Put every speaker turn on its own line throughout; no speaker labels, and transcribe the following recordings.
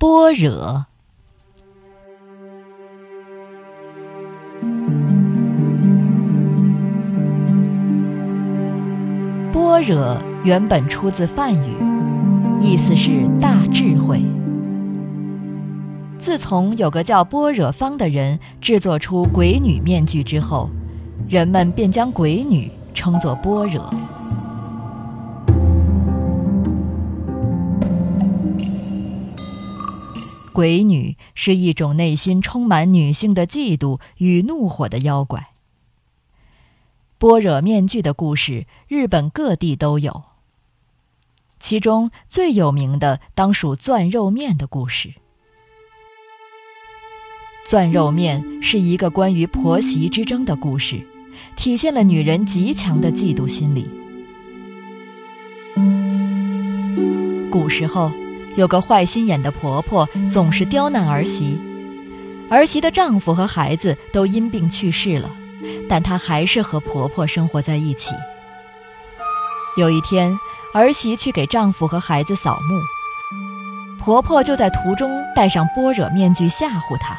般若。般若原本出自梵语，意思是大智慧。自从有个叫般若方的人制作出鬼女面具之后，人们便将鬼女称作般若。鬼女是一种内心充满女性的嫉妒与怒火的妖怪。般若面具的故事，日本各地都有。其中最有名的当属钻肉面的故事。钻肉面是一个关于婆媳之争的故事，体现了女人极强的嫉妒心理。古时候，有个坏心眼的婆婆，总是刁难儿媳。儿媳的丈夫和孩子都因病去世了。但她还是和婆婆生活在一起。有一天，儿媳去给丈夫和孩子扫墓，婆婆就在途中戴上般若面具吓唬她。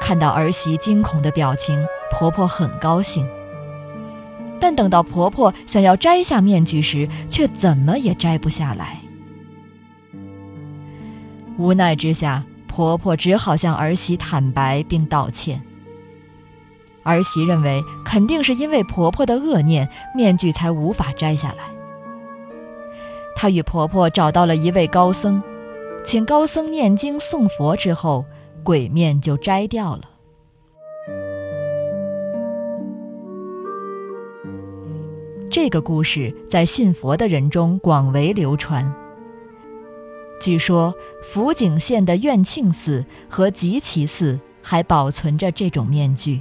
看到儿媳惊恐的表情，婆婆很高兴。但等到婆婆想要摘下面具时，却怎么也摘不下来。无奈之下，婆婆只好向儿媳坦白并道歉。儿媳认为肯定是因为婆婆的恶念，面具才无法摘下来。她与婆婆找到了一位高僧，请高僧念经诵佛之后，鬼面就摘掉了。这个故事在信佛的人中广为流传。据说福井县的院庆寺和吉崎寺还保存着这种面具。